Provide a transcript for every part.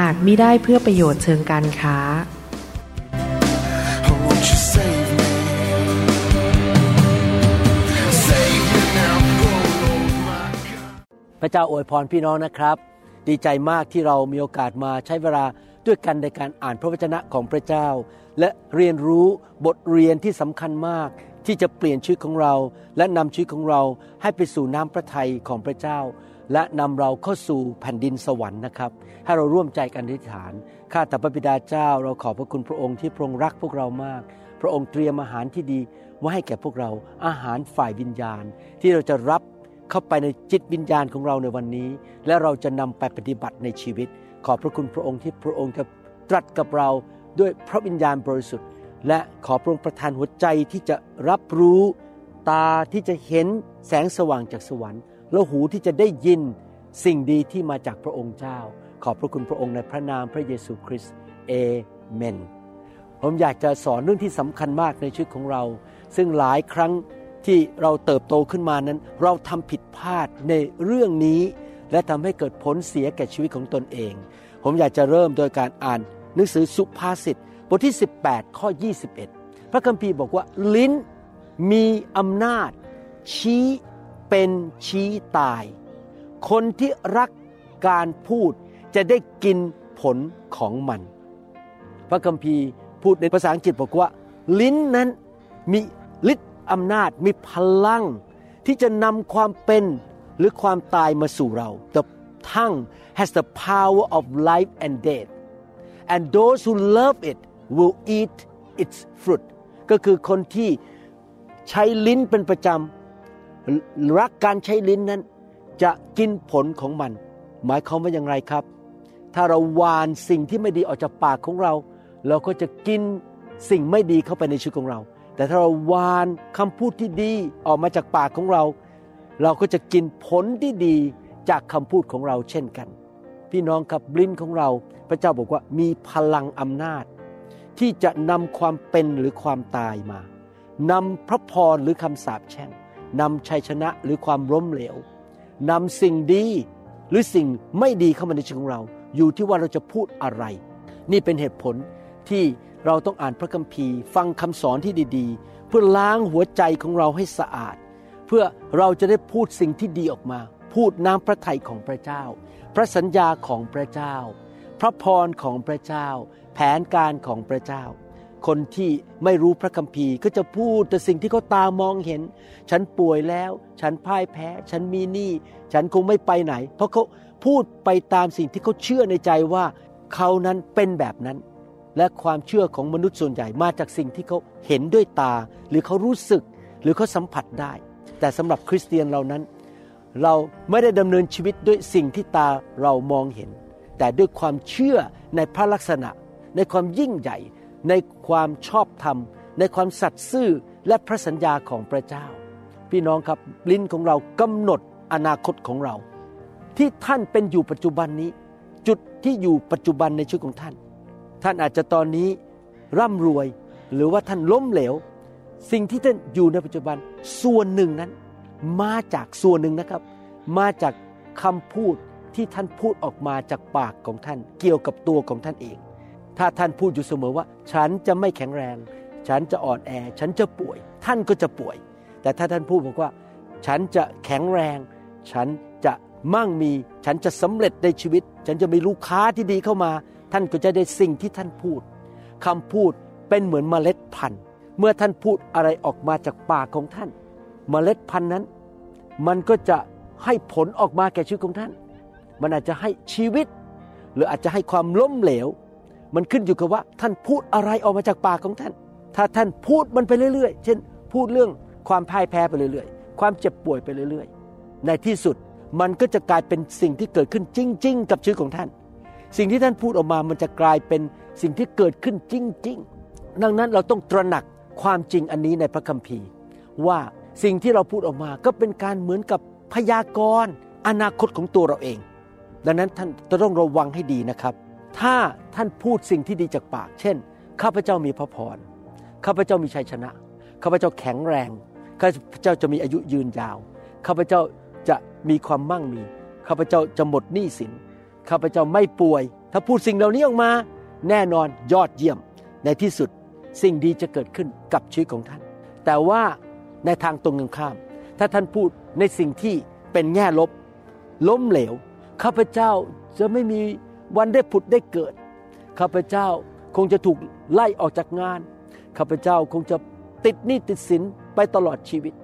หากมิได้เพื่อประโยชน์เชิงการค้า Oh, won't you save me? Save me now, oh Lord my God. พระเจ้าอวยพรพี่น้องนะครับ ดีใจมากที่เรามีโอกาสมาใช้เวลาด้วยกันในการอ่านพระวจนะของพระเจ้า และเรียนรู้บทเรียนที่สำคัญมากที่จะเปลี่ยนชีวิตของเรา และนำชีวิตของเราให้ไปสู่น้ำพระทัยของพระเจ้า และนำเราเข้าสู่แผ่นดินสวรรค์นะครับ ให้เราร่วมใจกันอธิษฐาน ข้าแต่พระบิดาเจ้า เราขอบพระคุณพระองค์ที่พระองค์รักพวกเรามาก พระองค์เตรียมอาหารที่ดีไว้ให้แก่พวกเราอาหารฝ่ายวิญญาณ ที่เราจะรับเข้าไปในจิตวิญญาณของเราในวันนี้ และเราจะนำไปปฏิบัติในชีวิต ขอบพระคุณพระองค์ที่พระองค์จะตรัสกับเราด้วยพระวิญญาณบริสุทธิ์ และขอพระองค์ประทานหัวใจที่จะรับรู้ตาที่จะเห็นแสงสว่างจากสวรรค์ และหูที่จะได้ยินสิ่งดีที่มาจากพระองค์เจ้า ขอบพระคุณพระองค์ในพระนามพระเยซูคริสต์เอเมน ผมอยากจะสอนเรื่องที่สำคัญมากในชีวิตของเรา ซึ่งหลายครั้งที่เราเติบโตขึ้นมานั้น เราทำผิดพลาดในเรื่องนี้ และทำให้เกิดผลเสียแก่ชีวิตของตนเอง ผมอยากจะเริ่มโดยการอ่านหนังสือสุภาษิตบทที่ 18 ข้อ 21 พระคัมภีร์บอกว่าลิ้นมีอำนาจชี้ เป็นชี้ตาย คนที่รักการพูดจะได้กินผลของมัน พระคัมภีร์พูดในภาษาอังกฤษบอกว่า ลิ้นนั้นมีฤทธิ์อำนาจมีพลัง ที่จะนำความเป็นหรือความตายมาสู่เรา The tongue has the power of life and death and those who love it will eat its fruit ก็คือคนที่ใช้ลิ้นเป็นประจำ รักการใช้ลิ้นนั้น จะกินผลของมัน หมายความว่าอย่างไรครับ ถ้าเราวานสิ่งที่ไม่ดีออกจากปากของเรา เราก็จะกินสิ่งไม่ดีเข้าไปในชีวิตของเรา แต่ถ้าเราวานคำพูดที่ดีออกมาจากปากของเรา เราก็จะกินผลที่ดีจากคำพูดของเราเช่นกัน พี่น้องครับลิ้นของเรา พระเจ้าบอกว่ามีพลังอำนาจ ที่จะนำความเป็นหรือความตายมานำพระพรหรือคำสาปแช่ง นำชัยชนะหรือความล้มเหลวนำสิ่งดีหรือสิ่งไม่ดีเข้ามาในชีวิตของเรา อยู่ที่ว่าเราจะพูดอะไร นี่เป็นเหตุผลที่เราต้องอ่านพระคัมภีร์ ฟังคำสอนที่ดีๆ เพื่อล้างหัวใจของเราให้สะอาด เพื่อเราจะได้พูดสิ่งที่ดีออกมา พูดน้ำพระทัยของพระเจ้า พระสัญญาของพระเจ้า พระพรของพระเจ้า แผนการของพระเจ้า คนที่ไม่รู้พระคัมภีร์ก็จะพูดแต่สิ่งที่เขาตามองเห็น ฉันป่วยแล้ว ฉันพ่ายแพ้ ฉันมีหนี้ฉันคงไม่ไปไหน เพราะเขาพูดไปตามสิ่งที่เขาเชื่อในใจว่าเขานั้นเป็นแบบนั้น และความเชื่อของมนุษย์ส่วนใหญ่มาจากสิ่งที่เขาเห็นด้วยตา หรือเขารู้สึก หรือเขาสัมผัสได้ แต่สำหรับคริสเตียนเรานั้น เราไม่ได้ดำเนินชีวิตด้วยสิ่งที่ตาเรามองเห็น แต่ด้วยความเชื่อในพระลักษณะในความยิ่งใหญ่ ในความชอบธรรม ในความสัตย์ซื่อและพระสัญญาของพระเจ้า พี่น้องครับลิ้นของเรากำหนดอนาคตของเรา ที่ท่านเป็นอยู่ปัจจุบันนี้ จุดที่อยู่ปัจจุบันในชีวิตของท่าน ท่านอาจจะตอนนี้ร่ำรวยหรือว่าท่านล้มเหลว สิ่งที่ท่านอยู่ในปัจจุบันส่วนหนึ่งนั้น มาจากส่วนหนึ่งนะครับ มาจากคำพูดที่ท่านพูดออกมาจากปากของท่าน เกี่ยวกับตัวของท่านเอง ถ้าท่านพูดอยู่เสมอว่า ฉันจะไม่แข็งแรง ฉันจะอ่อนแอ ฉันจะป่วย ท่านก็จะป่วย แต่ถ้าท่านพูดบอกว่า ฉันจะแข็งแรง ฉันจะมั่งมี ฉันจะสำเร็จในชีวิต ฉันจะมีลูกค้าที่ดีเข้ามา ท่านก็จะได้สิ่งที่ท่านพูดคำพูดเป็นเหมือนเมล็ดพันธุ์ เมื่อท่านพูดอะไรออกมาจากปากของท่าน เมล็ดพันธุ์นั้น มันก็จะให้ผลออกมาแก่ชีวิตของท่าน มันอาจจะให้ชีวิต หรืออาจจะให้ความล้มเหลว มันขึ้นอยู่กับว่าท่านพูดอะไรออกมาจากปากของท่าน ถ้าท่านพูดมันไปเรื่อยๆ เช่น พูดเรื่องความพ่ายแพ้ไปเรื่อยๆ ความเจ็บป่วยไปเรื่อยๆ ในที่สุดมันก็จะกลายเป็นสิ่งที่เกิดขึ้นจริง ๆ กับชีวิตของท่าน สิ่งที่ท่านพูดออกมามันจะกลายเป็นสิ่งที่เกิดขึ้นจริง ๆ ดังนั้นเราต้องตระหนักความจริงอันนี้ในพระคัมภีร์ ว่าสิ่งที่เราพูดออกมาก็เป็นการเหมือนกับพยากรณ์อนาคตของตัวเราเอง ดังนั้นท่านต้องระวังให้ดีนะครับ ถ้าท่านพูดสิ่งที่ดีจากปาก เช่น ข้าพเจ้ามีพระพร ข้าพเจ้ามีชัยชนะ ข้าพเจ้าแข็งแรง ข้าพเจ้าจะมีอายุยืนยาว ข้าพเจ้าจะมีความมั่งมี ข้าพเจ้าจะหมดหนี้สิน ข้าพเจ้าไม่ป่วย ถ้าพูดสิ่งเหล่านี้ออกมา แน่นอนยอดเยี่ยม ในที่สุดสิ่งดีจะเกิดขึ้นกับชีวิตของท่าน แต่ว่าในทางตรงกันข้าม ถ้าท่านพูดในสิ่งที่เป็นแง่ลบ ล้มเหลว ข้าพเจ้าจะไม่มี วันได้ผุดได้เกิด ข้าพเจ้าคงจะถูกไล่ออกจากงาน ข้าพเจ้าคงจะติดหนี้ติดสินไปตลอดชีวิต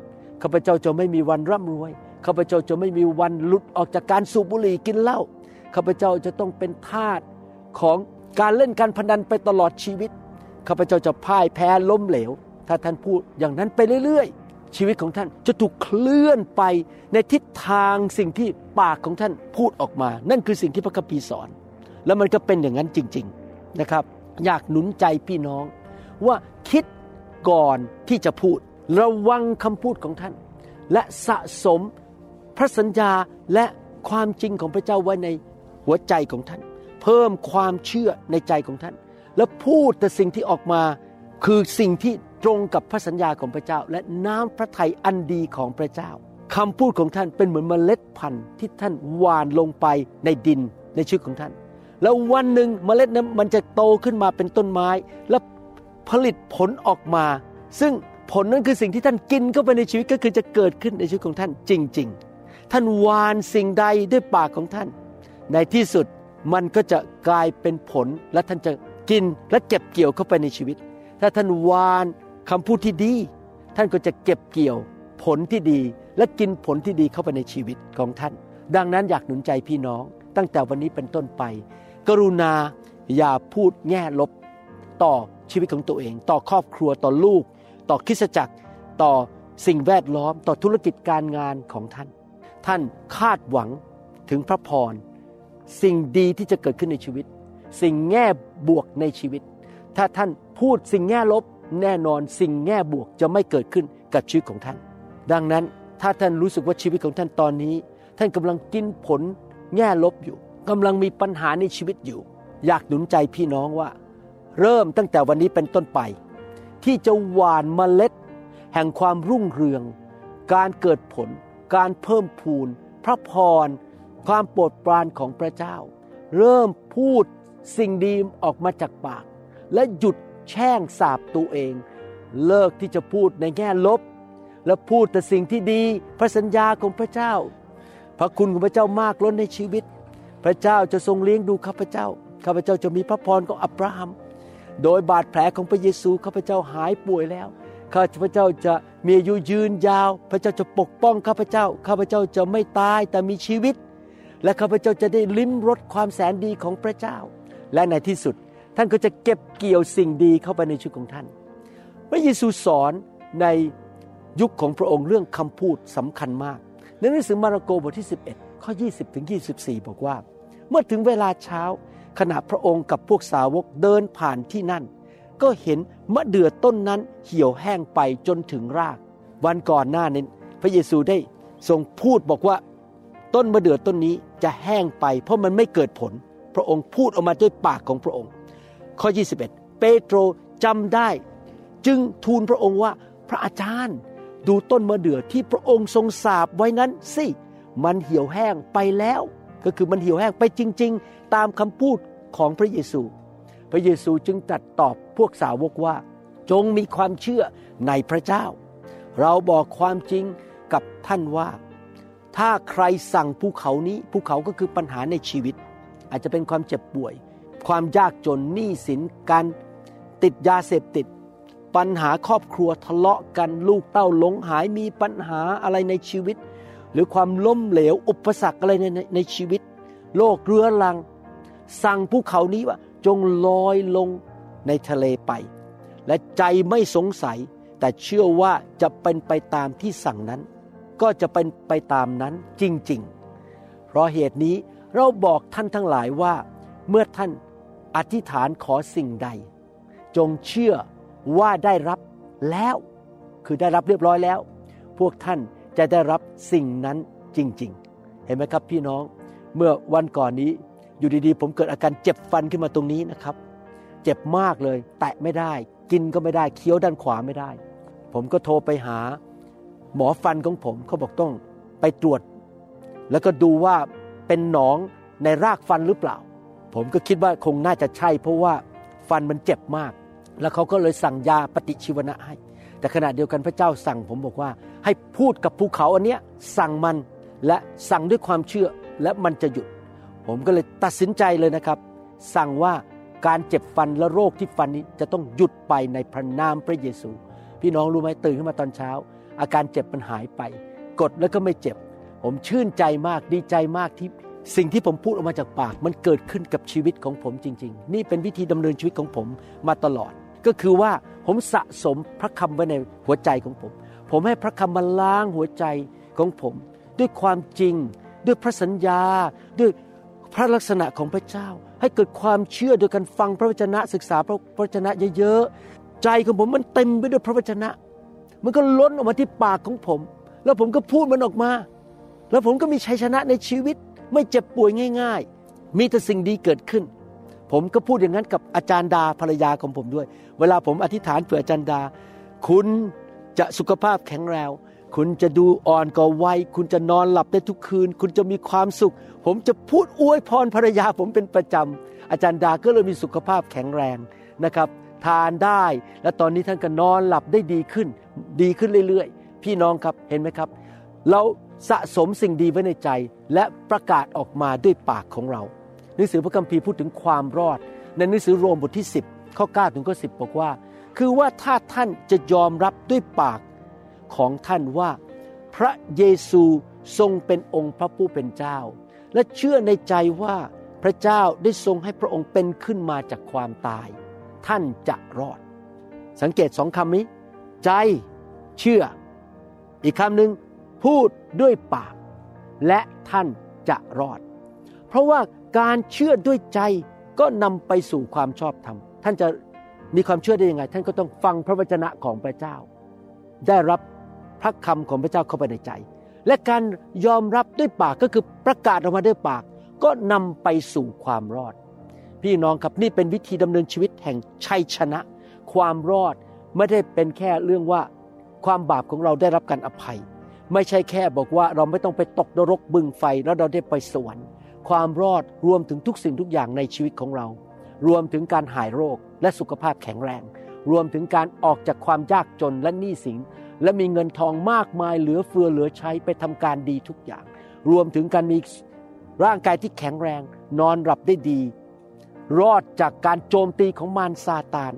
ข้าพเจ้าจะไม่มีวันร่ำรวย ข้าพเจ้าจะไม่มีวันหลุดออกจากการสูบบุหรี่กินเหล้า ข้าพเจ้าจะต้องเป็นทาสของการเล่นการพนันไปตลอดชีวิต ข้าพเจ้าจะพ่ายแพ้ล้มเหลว ถ้าท่านพูดอย่างนั้นไปเรื่อยๆ ชีวิตของท่านจะถูกเคลื่อนไปในทิศทางสิ่งที่ปากของท่านพูดออกมา นั่นคือสิ่งที่พระคัมภีร์สอน แล้วมันก็เป็นอย่างนั้นจริง ๆนะครับ อยากหนุนใจพี่น้องว่าคิดก่อนที่จะพูด ระวังคำพูดของท่าน และสะสมพระสัญญาและความจริงของพระเจ้าไว้ในหัวใจของท่าน เพิ่มความเชื่อในใจของท่าน แล้วพูดแต่สิ่งที่ออกมาคือสิ่งที่ตรงกับพระสัญญาของพระเจ้า และน้ำพระทัยอันดีของพระเจ้าคำพูดของท่านเป็นเหมือนเมล็ดพันธุ์ที่ท่านหว่านลงไปในดินในชีวิตของท่าน แล้ววันหนึ่งเมล็ดนั้นมันจะโตขึ้นมาเป็นต้นไม้ และผลิตผลออกมา ซึ่งผลนั้นคือสิ่งที่ท่านกินเข้าไปในชีวิตก็คือจะเกิดขึ้นในชีวิตของท่านจริง ๆ ท่านวานสิ่งใดด้วยปากของท่าน ในที่สุดมันก็จะกลายเป็นผลและท่านจะกินและเก็บเกี่ยวเข้าไปในชีวิต ถ้าท่านวานคำพูดที่ดี ท่านก็จะเก็บเกี่ยวผลที่ดีและกินผลที่ดีเข้าไปในชีวิตของท่าน ดังนั้นอยากหนุนใจพี่น้องตั้งแต่วันนี้เป็นต้นไป กรุณาอย่าพูดแง่ลบต่อชีวิตของตัวเอง ต่อครอบครัวต่อลูก ต่อคริสจักร ต่อสิ่งแวดล้อม ต่อธุรกิจการงานของท่าน ท่านคาดหวังถึงพระพร สิ่งดีที่จะเกิดขึ้นในชีวิต สิ่งแง่บวกในชีวิต ถ้าท่านพูดสิ่งแง่ลบแน่นอนสิ่งแง่บวกจะไม่เกิดขึ้นกับชีวิตของท่าน ดังนั้นถ้าท่านรู้สึกว่าชีวิตของท่านตอนนี้ ท่านกำลังกินผลแง่ลบอยู่ กำลังมีปัญหาในชีวิตอยู่ อยากหนุนใจพี่น้องว่า เริ่มตั้งแต่วันนี้เป็นต้นไป ที่จะหว่านเมล็ด แห่งความรุ่งเรือง การเกิดผล การเพิ่มพูน พระพร ความโปรดปรานของพระเจ้า เริ่มพูดสิ่งดีออกมาจากปาก และหยุดแช่งสาบตัวเอง เลิกที่จะพูดในแง่ลบ และพูดแต่สิ่งที่ดีพระสัญญาของพระเจ้า พระคุณของพระเจ้ามากล้นในชีวิต พระเจ้าจะทรงเลี้ยงดูข้าพเจ้า ข้าพเจ้าจะมีพระพรของอับราฮัม โดยบาดแผลของพระเยซูข้าพเจ้าหายป่วยแล้ว ข้าพเจ้าจะมีอายุยืนยาว พระเจ้าจะปกป้องข้าพเจ้า ข้าพเจ้าจะไม่ตายแต่มีชีวิต และข้าพเจ้าจะได้ลิ้มรสความแสนดีของพระเจ้า และในที่สุดท่านก็จะเก็บเกี่ยวสิ่งดีเข้าไปในชีวิตของท่าน พระเยซูสอนในยุคของพระองค์เรื่องคำพูดสำคัญมาก ในหนังสือมาระโกบทที่ 11 ข้อ 20ถึง24 บอกว่า เมื่อถึงเวลาเช้า ขณะพระองค์กับพวกสาวกเดินผ่านที่นั่น ก็เห็นมะเดื่อต้นนั้นเหี่ยวแห้งไปจนถึงราก วันก่อนหน้านั้น พระเยซูได้ทรงพูดบอกว่า ต้นมะเดื่อต้นนี้จะแห้งไป เพราะมันไม่เกิดผล พระองค์พูดออกมาด้วยปากของพระองค์ ข้อ 21 เปโตรจำได้ จึงทูลพระองค์ว่าพระอาจารย์ดูต้นมะเดื่อที่พระองค์ทรงสาบไว้นั้นสิมันเหี่ยวแห้งไปแล้ว ก็คือมันเหี่ยวแห้งไปจริง ๆ ตามคำพูดของพระเยซู พระเยซูจึงตรัสตอบพวกสาวกว่า จงมีความเชื่อในพระเจ้า เราบอกความจริงกับท่านว่า ถ้าใครสั่งภูเขานี้ภูเขาก็คือปัญหาในชีวิต อาจจะเป็นความเจ็บป่วย ความยากจนหนี้สินการติดยาเสพติด ปัญหาครอบครัวทะเลาะกันลูกเต้าหลงหายมีปัญหาอะไรในชีวิต หรือความล้มเหลวอุปสรรคอะไรในในชีวิตโลกเรื้อรัง สั่งภูเขานี้ว่าจงลอยลงในทะเลไป และใจไม่สงสัย แต่เชื่อว่าจะเป็นไปตามที่สั่งนั้น ก็จะเป็นไปตามนั้นจริงๆ เพราะเหตุนี้เราบอกท่านทั้งหลายว่า เมื่อท่านอธิษฐานขอสิ่งใด จงเชื่อว่าได้รับแล้ว คือได้รับเรียบร้อยแล้ว พวกท่าน จะได้รับสิ่งนั้นจริง ๆ เห็นไหมครับพี่น้องเมื่อวันก่อนนี้อยู่ดีๆ ผมเกิดอาการเจ็บฟันขึ้นมาตรงนี้นะครับ เจ็บมากเลย แตะไม่ได้ กินก็ไม่ได้เคี้ยวด้านขวาไม่ได้ ผมก็โทรไปหา หมอฟันของผมเขาบอกต้องไปตรวจ แล้วก็ดูว่าเป็นหนองในรากฟันหรือเปล่า ผมก็คิดว่าคงน่าจะใช่ เพราะว่าฟันมันเจ็บมาก แล้วเขาก็เลยสั่งยาปฏิชีวนะให้ แต่ขณะเดียวกันพระเจ้าสั่งผมบอกว่า ให้พูดกับภูเขาอันเนี้ยสั่งมันและสั่งด้วยความเชื่อและมันจะหยุด ผมก็เลยตัดสินใจเลยนะครับ สั่งว่าการเจ็บฟันและโรคที่ฟันนี้จะต้องหยุดไปในพระนามพระเยซู พี่น้องรู้ไหมตื่นขึ้นมาตอนเช้า อาการเจ็บมันหายไป กดแล้วก็ไม่เจ็บ ผมชื่นใจมากดีใจมากที่สิ่งที่ผมพูดออกมาจากปาก มันเกิดขึ้นกับชีวิตของผมจริง ๆ นี่เป็นวิธีดำเนินชีวิตของผมมาตลอด ก็คือว่า ผมสะสมพระคำไว้ในหัวใจของผม ผมให้พระคำมาล้างหัวใจของผม ด้วยความจริง ด้วยพระสัญญา ด้วยพระลักษณะของพระเจ้า ให้เกิดความเชื่อโดยการฟังพระวจนะศึกษาพระวจนะเยอะๆใจของผมมันเต็มไปด้วยพระวจนะ มันก็ล้นออกมาที่ปากของผม แล้วผมก็พูดมันออกมา แล้วผมก็มีชัยชนะในชีวิต ไม่เจ็บป่วยง่าย ๆ มีแต่สิ่งดีเกิดขึ้น ผมก็พูดอย่างนั้นกับอาจารย์ดาภรรยาของผมด้วย เวลาผมอธิษฐานเผื่ออาจารย์ดา คุณจะสุขภาพแข็งแรงคุณจะดูอ่อนกว่าวัยคุณจะนอนหลับได้ทุกคืน คุณจะมีความสุข ผมจะพูดอวยพรภรรยาผมเป็นประจำอาจารย์ดาก็เลยมีสุขภาพแข็งแรงนะครับ ทานได้และตอนนี้ท่านก็นอนหลับได้ดีขึ้น ดีขึ้นเรื่อยๆ พี่น้องครับเห็นไหมครับ เราสะสมสิ่งดีไว้ในใจและประกาศออกมาด้วยปากของเรา นังสือพระคัมภีร์พูดถึงความรอด ในหนังสือโรมบทที่ 10 ข้อ 9 ถึงข้อ 10 บอกว่า คือว่าถ้าท่านจะยอมรับด้วยปากของท่านว่า พระเยซูทรงเป็นองค์พระผู้เป็นเจ้า และเชื่อในใจว่าพระเจ้าได้ทรงให้พระองค์เป็นขึ้นมาจากความตาย ท่านจะรอด สังเกตสองคำนี้ ใจเชื่อ อีกคำหนึ่งพูดด้วยปาก และท่านจะรอด เพราะว่า การเชื่อด้วยใจก็นำไปสู่ความชอบธรรม ท่านจะมีความเชื่อได้ยังไง ท่านก็ต้องฟังพระวจนะของพระเจ้า ได้รับพระคำของพระเจ้าเข้าไปในใจ และการยอมรับด้วยปากก็คือประกาศออกมาด้วยปาก ก็นำไปสู่ความรอด พี่น้องครับนี่เป็นวิธีดำเนินชีวิตแห่งชัยชนะ ความรอดไม่ได้เป็นแค่เรื่องว่าความบาปของเราได้รับการอภัย ไม่ใช่แค่บอกว่าเราไม่ต้องไปตกนรกบึงไฟแล้วเราได้ไปสวรรค์ ความรอดรวมถึงทุกสิ่งทุกอย่างในชีวิตของเรา รวมถึงการหายโรคและสุขภาพแข็งแรง รวมถึงการออกจากความยากจนและหนี้สิน และมีเงินทองมากมายเหลือเฟือเหลือใช้ไปทำการดีทุกอย่าง รวมถึงการมีร่างกายที่แข็งแรง นอนหลับได้ดี รอดจากการโจมตีของมารซาตาน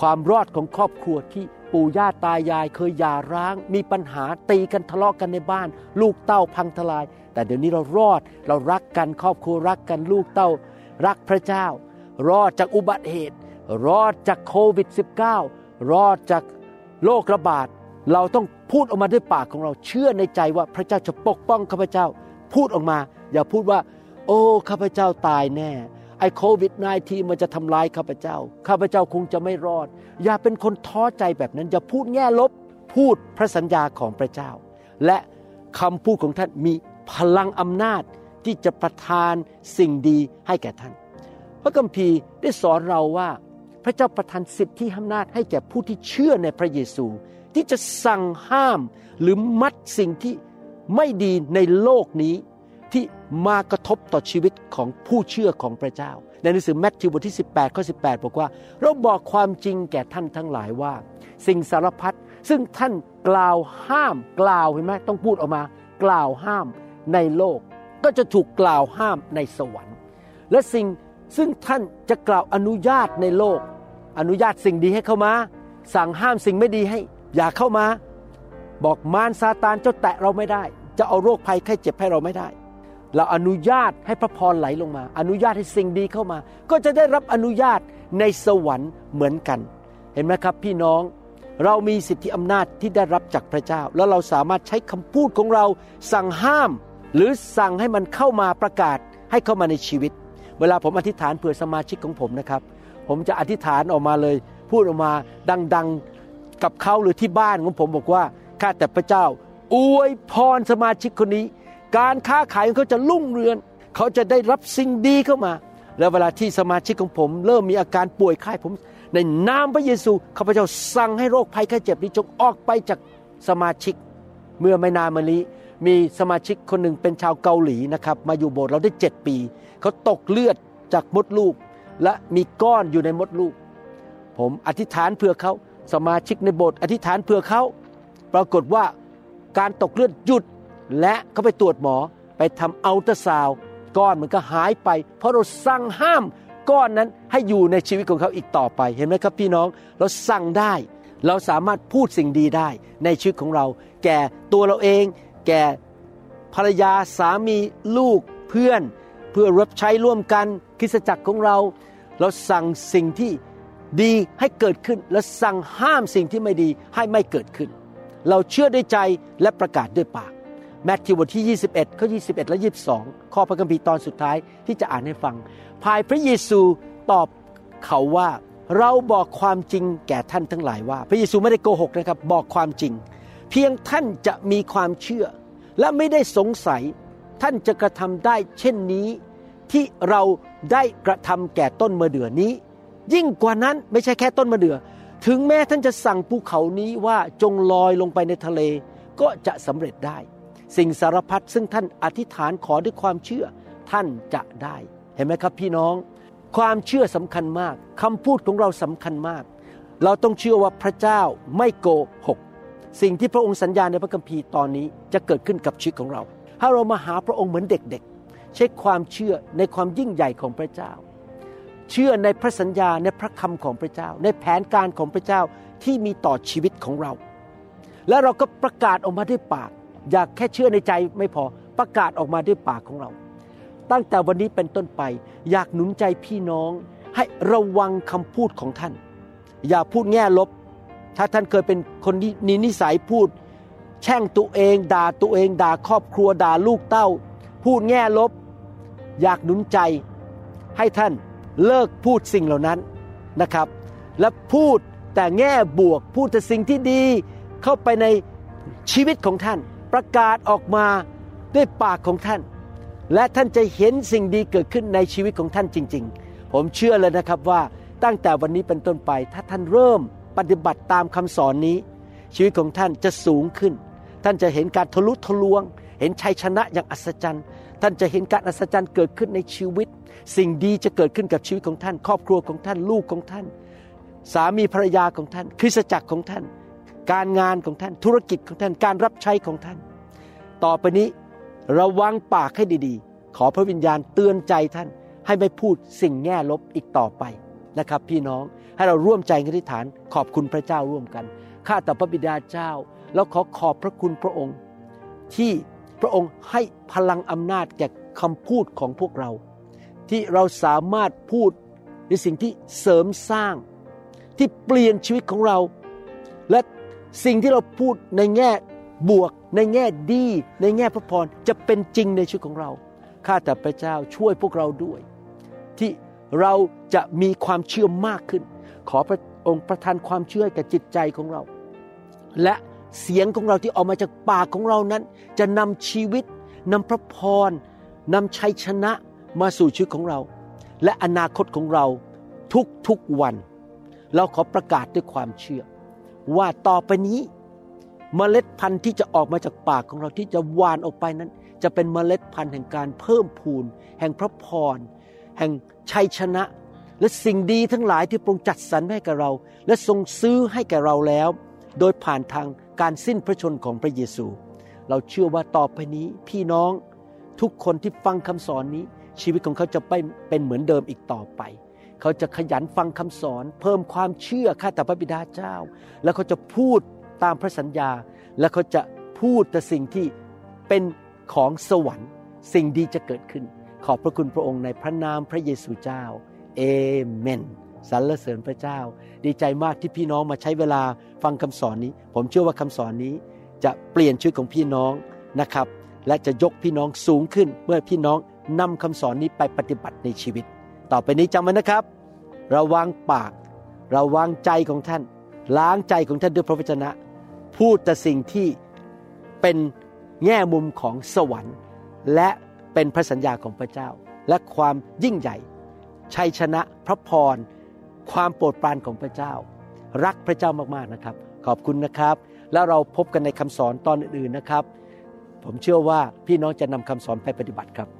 ความรอดของครอบครัวที่ ปู่ย่าตายายเคยหย่าร้าง มีปัญหาตีกันทะเลาะกันในบ้าน ลูกเต้าพังทลาย แต่เดี๋ยวนี้เรารอดเรารักกันครอบครัวรักกันลูกเต้า รักพระเจ้า รอดจากอุบัติเหตุ รอดจากโควิด -19 รอดจากโรคระบาด เราต้องพูดออกมาด้วยปากของเราเชื่อในใจว่าพระเจ้าจะปกป้องข้าพเจ้า พูดออกมา อย่าพูดว่า โอ้ข้าพเจ้าตายแน่ ไอ้โควิด -19 มันจะทำลายข้าพเจ้า ข้าพเจ้าคงจะไม่รอด อย่าเป็นคนท้อใจแบบนั้น อย่าพูดแง่ลบ พูดพระสัญญาของพระเจ้า และคำพูดของท่านมีพลังอำนาจที่จะประทานสิ่งดีให้แก่ท่าน พระคัมภีร์ได้สอนเราว่าพระเจ้าประทานสิทธิอำนาจให้แก่ผู้ที่เชื่อในพระเยซู ที่จะสั่งห้ามหรือมัดสิ่งที่ไม่ดีในโลกนี้ ที่มากระทบต่อชีวิตของผู้เชื่อของพระเจ้า ในหนังสือแมทธิวบทที่ 18ข้อ18 บอกว่า เราบอกความจริงแก่ท่านทั้งหลายว่า สิ่งสารพัดซึ่งท่านกล่าวห้ามกล่าวเห็นไหมต้องพูดออกมา กล่าวห้ามในโลก ก็จะถูกกล่าวห้ามในสวรรค์ และสิ่งซึ่งท่านจะกล่าวอนุญาตในโลก อนุญาตสิ่งดีให้เข้ามา สั่งห้ามสิ่งไม่ดีให้ อย่าเข้ามา บอกมารซาตานเจ้าแตะเราไม่ได้ จะเอาโรคภัยไข้เจ็บให้เราไม่ได้ เราอนุญาตให้พระพรไหลลงมา อนุญาตให้สิ่งดีเข้ามา ก็จะได้รับอนุญาตในสวรรค์เหมือนกัน เห็นไหมครับพี่น้องเรามีสิทธิอำนาจที่ได้รับจากพระเจ้า แล้วเราสามารถใช้คำพูดของเราสั่งห้าม หรือสั่งให้มันเข้ามาประกาศให้เข้ามาในชีวิต เวลาผมอธิษฐานเผื่อสมาชิกของผมนะครับ ผมจะอธิษฐานออกมาเลย พูดออกมาดังๆกับเขาหรือที่บ้านของผมบอกว่าข้าแต่พระเจ้า อวยพรสมาชิกคนนี้ การค้าขายของเขาจะรุ่งเรืองเขาจะได้รับสิ่งดีเข้ามา แล้วเวลาที่สมาชิกของผม เริ่มมีอาการป่วยไข้ผม ในนามพระเยซูข้าพเจ้าสั่งให้โรคภัยไข้เจ็บนี้จงออกไปจากสมาชิก เมื่อไม่นานมานี้มีสมาชิกคนหนึ่งเป็นชาวเกาหลีนะครับ มาอยู่โบสถ์เราได้เจ็ดปี เขาตกเลือดจากมดลูก และมีก้อนอยู่ในมดลูก ผมอธิษฐานเพื่อเขาสมาชิกในโบสถ์อธิษฐานเพื่อเขาปรากฏว่าการตกเลือดหยุด และเขาไปตรวจหมอไปทำอัลตราซาวก้อนมันก็หายไป เพราะเราสั่งห้ามก้อนนั้นให้อยู่ในชีวิตของเขาอีกต่อไปเห็นไหมครับพี่น้องเราสั่งได้ เราสามารถพูดสิ่งดีได้ในชีวิตของเรา แก่ตัวเราเอง แก่ภรรยาสามีลูกเพื่อน เพื่อรับใช้ร่วมกันคริสจักรของเรา เราสั่งสิ่งที่ดีให้เกิดขึ้น และสั่งห้ามสิ่งที่ไม่ดีให้ไม่เกิดขึ้น เราเชื่อด้วยใจและประกาศด้วยปาก แมทธิวบทที่ 21ข้อ21 และ 22 ข้อพระคัมภีร์ตอนสุดท้ายที่จะอ่านให้ฟัง ภายพระเยซูตอบเขาว่าเราบอกความจริงแก่ท่านทั้งหลายว่า พระเยซูไม่ได้โกหกนะครับ บอกความจริง เพียงท่านจะมีความเชื่อ และไม่ได้สงสัย ท่านจะกระทำได้เช่นนี้ ที่เราได้กระทำแก่ต้นมะเดื่อนี้ ยิ่งกว่านั้นไม่ใช่แค่ต้นมะเดื่อ ถึงแม้ท่านจะสั่งภูเขานี้ว่าจงลอยลงไปในทะเล ก็จะสำเร็จได้ สิ่งสารพัดซึ่งท่านอธิษฐานขอด้วยความเชื่อท่านจะได้ เห็นไหมครับพี่น้อง ความเชื่อสำคัญมากคำพูดของเราสำคัญมาก เราต้องเชื่อว่าพระเจ้าไม่โกหก สิ่งที่พระองค์สัญญาในพระคัมภีร์ตอนนี้จะเกิดขึ้นกับชีวิตของเรา ถ้าเรามาหาพระองค์เหมือนเด็กๆใช้ความเชื่อในความยิ่งใหญ่ของพระเจ้า เชื่อในพระสัญญาในพระคำของพระเจ้า ในแผนการของพระเจ้าที่มีต่อชีวิตของเรา และเราก็ประกาศออกมาด้วยปาก อยากแค่เชื่อในใจไม่พอประกาศออกมาด้วยปากของเรา ตั้งแต่วันนี้เป็นต้นไป อยากหนุนใจพี่น้อง ให้ระวังคำพูดของท่าน อย่าพูดแง่ลบ ถ้าท่านเคยเป็นคนที่มีนิสัยพูด แช่งตัวเอง ด่าตัวเอง ด่าครอบครัวด่าลูกเต้า พูดแง่ลบ อยากหนุนใจ ให้ท่านเลิกพูดสิ่งเหล่านั้นนะครับ และพูดแต่แง่บวกพูดแต่สิ่งที่ดีเข้าไปในชีวิตของท่าน ประกาศออกมาด้วยปากของท่าน และท่านจะเห็นสิ่งดีเกิดขึ้นในชีวิตของท่านจริง ๆ ผมเชื่อเลยนะครับว่าตั้งแต่วันนี้เป็นต้นไป ถ้าท่านเริ่มปฏิบัติตามคำสอนนี้ ชีวิตของท่านจะสูงขึ้น ท่านจะเห็นการทะลุทะลวง เห็นชัยชนะอย่างอัศจรรย์ ท่านจะเห็นการอัศจรรย์เกิดขึ้นในชีวิต สิ่งดีจะเกิดขึ้นกับชีวิตของท่าน ครอบครัวของท่านลูกของท่าน สามีภรรยาของท่าน คริสตจักรของท่าน การงานของท่านธุรกิจของท่านการรับใช้ของท่าน ต่อไปนี้ระวังปากให้ดีๆ ขอพระวิญญาณเตือนใจท่านให้ไม่พูดสิ่งแง่ลบอีกต่อไปนะครับ พี่น้องให้เราร่วมใจกันอธิษฐานขอบคุณพระเจ้าร่วมกันข้าแต่พระบิดาเจ้า แล้วขอขอบพระคุณพระองค์ ที่พระองค์ให้พลังอำนาจแก่คำพูดของพวกเรา ที่เราสามารถพูดในสิ่งที่เสริมสร้าง ที่เปลี่ยนชีวิตของเรา และ สิ่งที่เราพูดในแง่บวก ในแง่ดี ในแง่พระพรจะเป็นจริงในชีวิตของเรา ข้าแต่พระเจ้าช่วยพวกเราด้วย ที่เราจะมีความเชื่อมากขึ้น ขอพระองค์ประทานความเชื่อแก่จิตใจของเรา และเสียงของเราที่ออกมาจากปากของเรานั้น จะนำชีวิตนำพระพรนำชัยชนะมาสู่ชีวิตของเรา และอนาคตของเราทุกทุกๆวัน เราขอประกาศด้วยความเชื่อ ว่าต่อไปนี้ เมล็ดพันธุ์ที่จะออกมาจากปากของเราที่จะหวานออกไปนั้น จะเป็นเมล็ดพันธุ์แห่งการเพิ่มพูน แห่งพระพร แห่งชัยชนะ และสิ่งดีทั้งหลายที่พระองค์จัดสรรให้แก่เรา และทรงซื้อให้แก่เราแล้ว โดยผ่านทางการสิ้นพระชนของพระเยซู เราเชื่อว่าต่อไปนี้พี่น้องทุกคนที่ฟังคำสอนนี้ชีวิตของเขาจะไม่เป็นเหมือนเดิมอีกต่อไป เขาจะขยันฟังคำสอน เพิ่มความเชื่อข้าแต่พระบิดาเจ้า แล้วเขาจะพูดตามพระสัญญา และเขาจะพูดแต่สิ่งที่เป็นของสวรรค์ สิ่งดีจะเกิดขึ้น ขอบพระคุณพระองค์ในพระนามพระเยซูเจ้าเอเมนสรรเสริญพระเจ้า ดีใจมากที่พี่น้องมาใช้เวลาฟังคำสอนนี้ ผมเชื่อว่าคำสอนนี้ จะเปลี่ยนชีวิตของพี่น้องนะครับ และจะยกพี่น้องสูงขึ้นเมื่อพี่น้องนำคำสอนนี้ไปปฏิบัติในชีวิต ต่อไปนี้จำไว้นะครับ ระวังปาก ระวังใจของท่าน ล้างใจของท่านด้วยพระวจนะ พูดแต่สิ่งที่เป็นแง่มุมของสวรรค์ และเป็นพระสัญญาของพระเจ้า และความยิ่งใหญ่ ชัยชนะพระพร ความโปรดปรานของพระเจ้า รักพระเจ้ามากๆนะครับ ขอบคุณนะครับ แล้วเราพบกันในคำสอนตอนอื่นๆนะครับ ผมเชื่อว่าพี่น้องจะนำคำสอนไปปฏิบัติครับ